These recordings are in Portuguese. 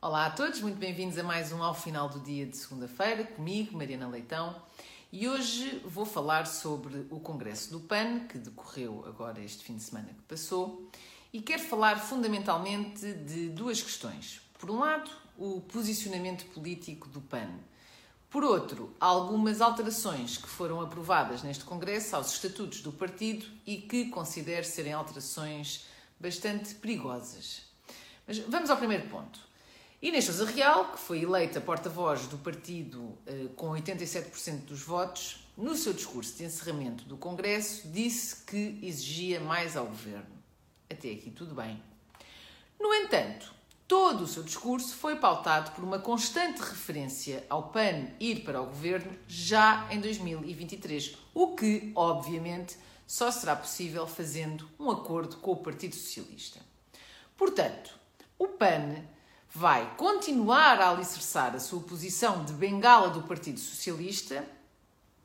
Olá a todos, muito bem-vindos a mais um Ao Final do Dia de segunda-feira, comigo, Mariana Leitão. E hoje vou falar sobre o Congresso do PAN, que decorreu agora este fim de semana que passou, e quero falar fundamentalmente de duas questões. Por um lado, o posicionamento político do PAN. Por outro, algumas alterações que foram aprovadas neste Congresso aos estatutos do partido e que considero serem alterações bastante perigosas. Mas vamos ao primeiro ponto. Inês Sousa Real, que foi eleita porta-voz do partido eh, com 87% dos votos, no seu discurso de encerramento do Congresso, disse que exigia mais ao governo. Até aqui tudo bem. No entanto, todo o seu discurso foi pautado por uma constante referência ao PAN ir para o governo já em 2023, o que, obviamente, só será possível fazendo um acordo com o Partido Socialista. Portanto, o PAN vai continuar a alicerçar a sua posição de bengala do Partido Socialista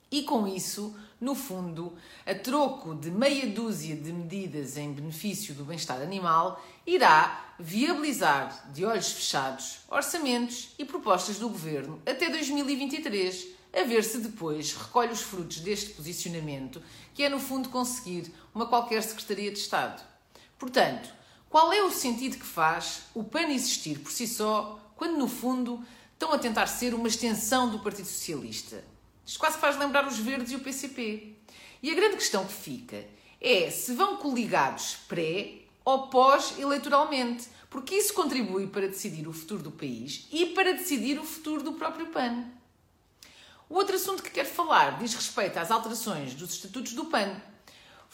e, com isso, no fundo, a troco de meia dúzia de medidas em benefício do bem-estar animal, irá viabilizar de olhos fechados orçamentos e propostas do governo até 2023, a ver se depois recolhe os frutos deste posicionamento, que é no fundo conseguir uma qualquer Secretaria de Estado. Portanto, qual é o sentido que faz o PAN existir por si só, quando no fundo estão a tentar ser uma extensão do Partido Socialista? Isto quase faz lembrar os Verdes e o PCP. E a grande questão que fica é se vão coligados pré ou pós-eleitoralmente, porque isso contribui para decidir o futuro do país e para decidir o futuro do próprio PAN. O outro assunto que quero falar diz respeito às alterações dos estatutos do PAN,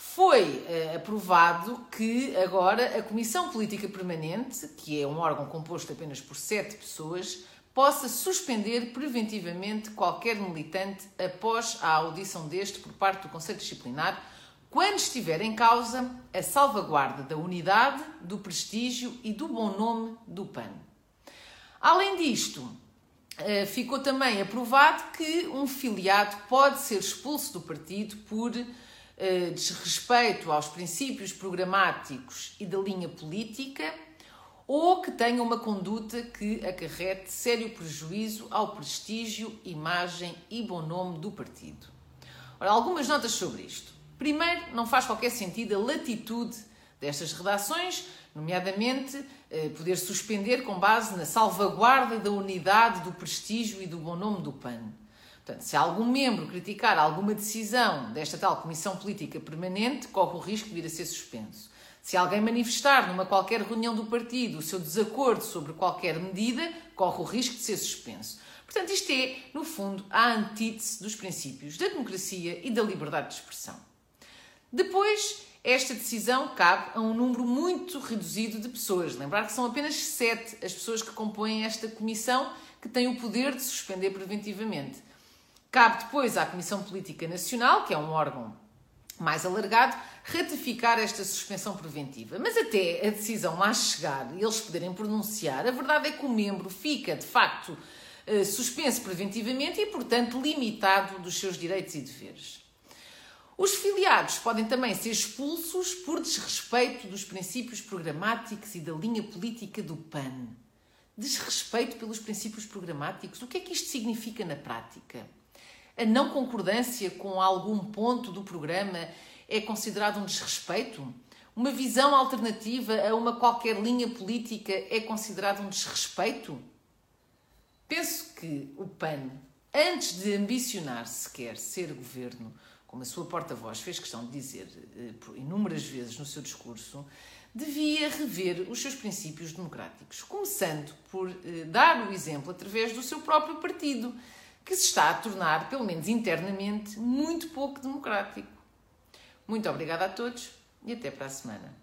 foi uh, aprovado que agora a Comissão Política Permanente, que é um órgão composto apenas por sete pessoas, possa suspender preventivamente qualquer militante após a audição deste por parte do Conselho Disciplinar, quando estiver em causa a salvaguarda da unidade, do prestígio e do bom nome do PAN. Além disto, uh, ficou também aprovado que um filiado pode ser expulso do partido por eh, desrespeito aos princípios programáticos e da linha política ou que tenha uma conduta que acarrete sério prejuízo ao prestígio, imagem e bom nome do partido. Ora, algumas notas sobre isto. Primeiro, não faz qualquer sentido a latitude destas redações, nomeadamente eh, poder suspender com base na salvaguarda da unidade, do prestígio e do bom nome do PAN. Portanto, se algum membro criticar alguma decisão desta tal Comissão Política Permanente, corre o risco de vir a ser suspenso. Se alguém manifestar numa qualquer reunião do partido o seu desacordo sobre qualquer medida, corre o risco de ser suspenso. Portanto, isto é, no fundo, a antítese dos princípios da democracia e da liberdade de expressão. Depois, esta decisão cabe a um número muito reduzido de pessoas. Lembrar que são apenas sete as pessoas que compõem esta comissão que têm o poder de suspender preventivamente. Cabe depois à Comissão Política Nacional, que é um órgão mais alargado, ratificar esta suspensão preventiva. Mas até a decisão lá chegar e eles poderem pronunciar, a verdade é que o membro fica, de facto, eh, suspenso preventivamente e, portanto, limitado dos seus direitos e deveres. Os filiados podem também ser expulsos por desrespeito dos princípios programáticos e da linha política do PAN. Desrespeito pelos princípios programáticos. O que é que isto significa na prática? A não concordância com algum ponto do programa é considerado um desrespeito? Uma visão alternativa a uma qualquer linha política é considerado um desrespeito? Penso que o PAN, antes de ambicionar sequer ser governo, como a sua porta-voz fez questão de dizer eh, inúmeras vezes no seu discurso, devia rever os seus princípios democráticos, começando por eh, dar o exemplo através do seu próprio partido que se está a tornar, pelo menos internamente, muito pouco democrático. Muito obrigada a todos e até para a semana.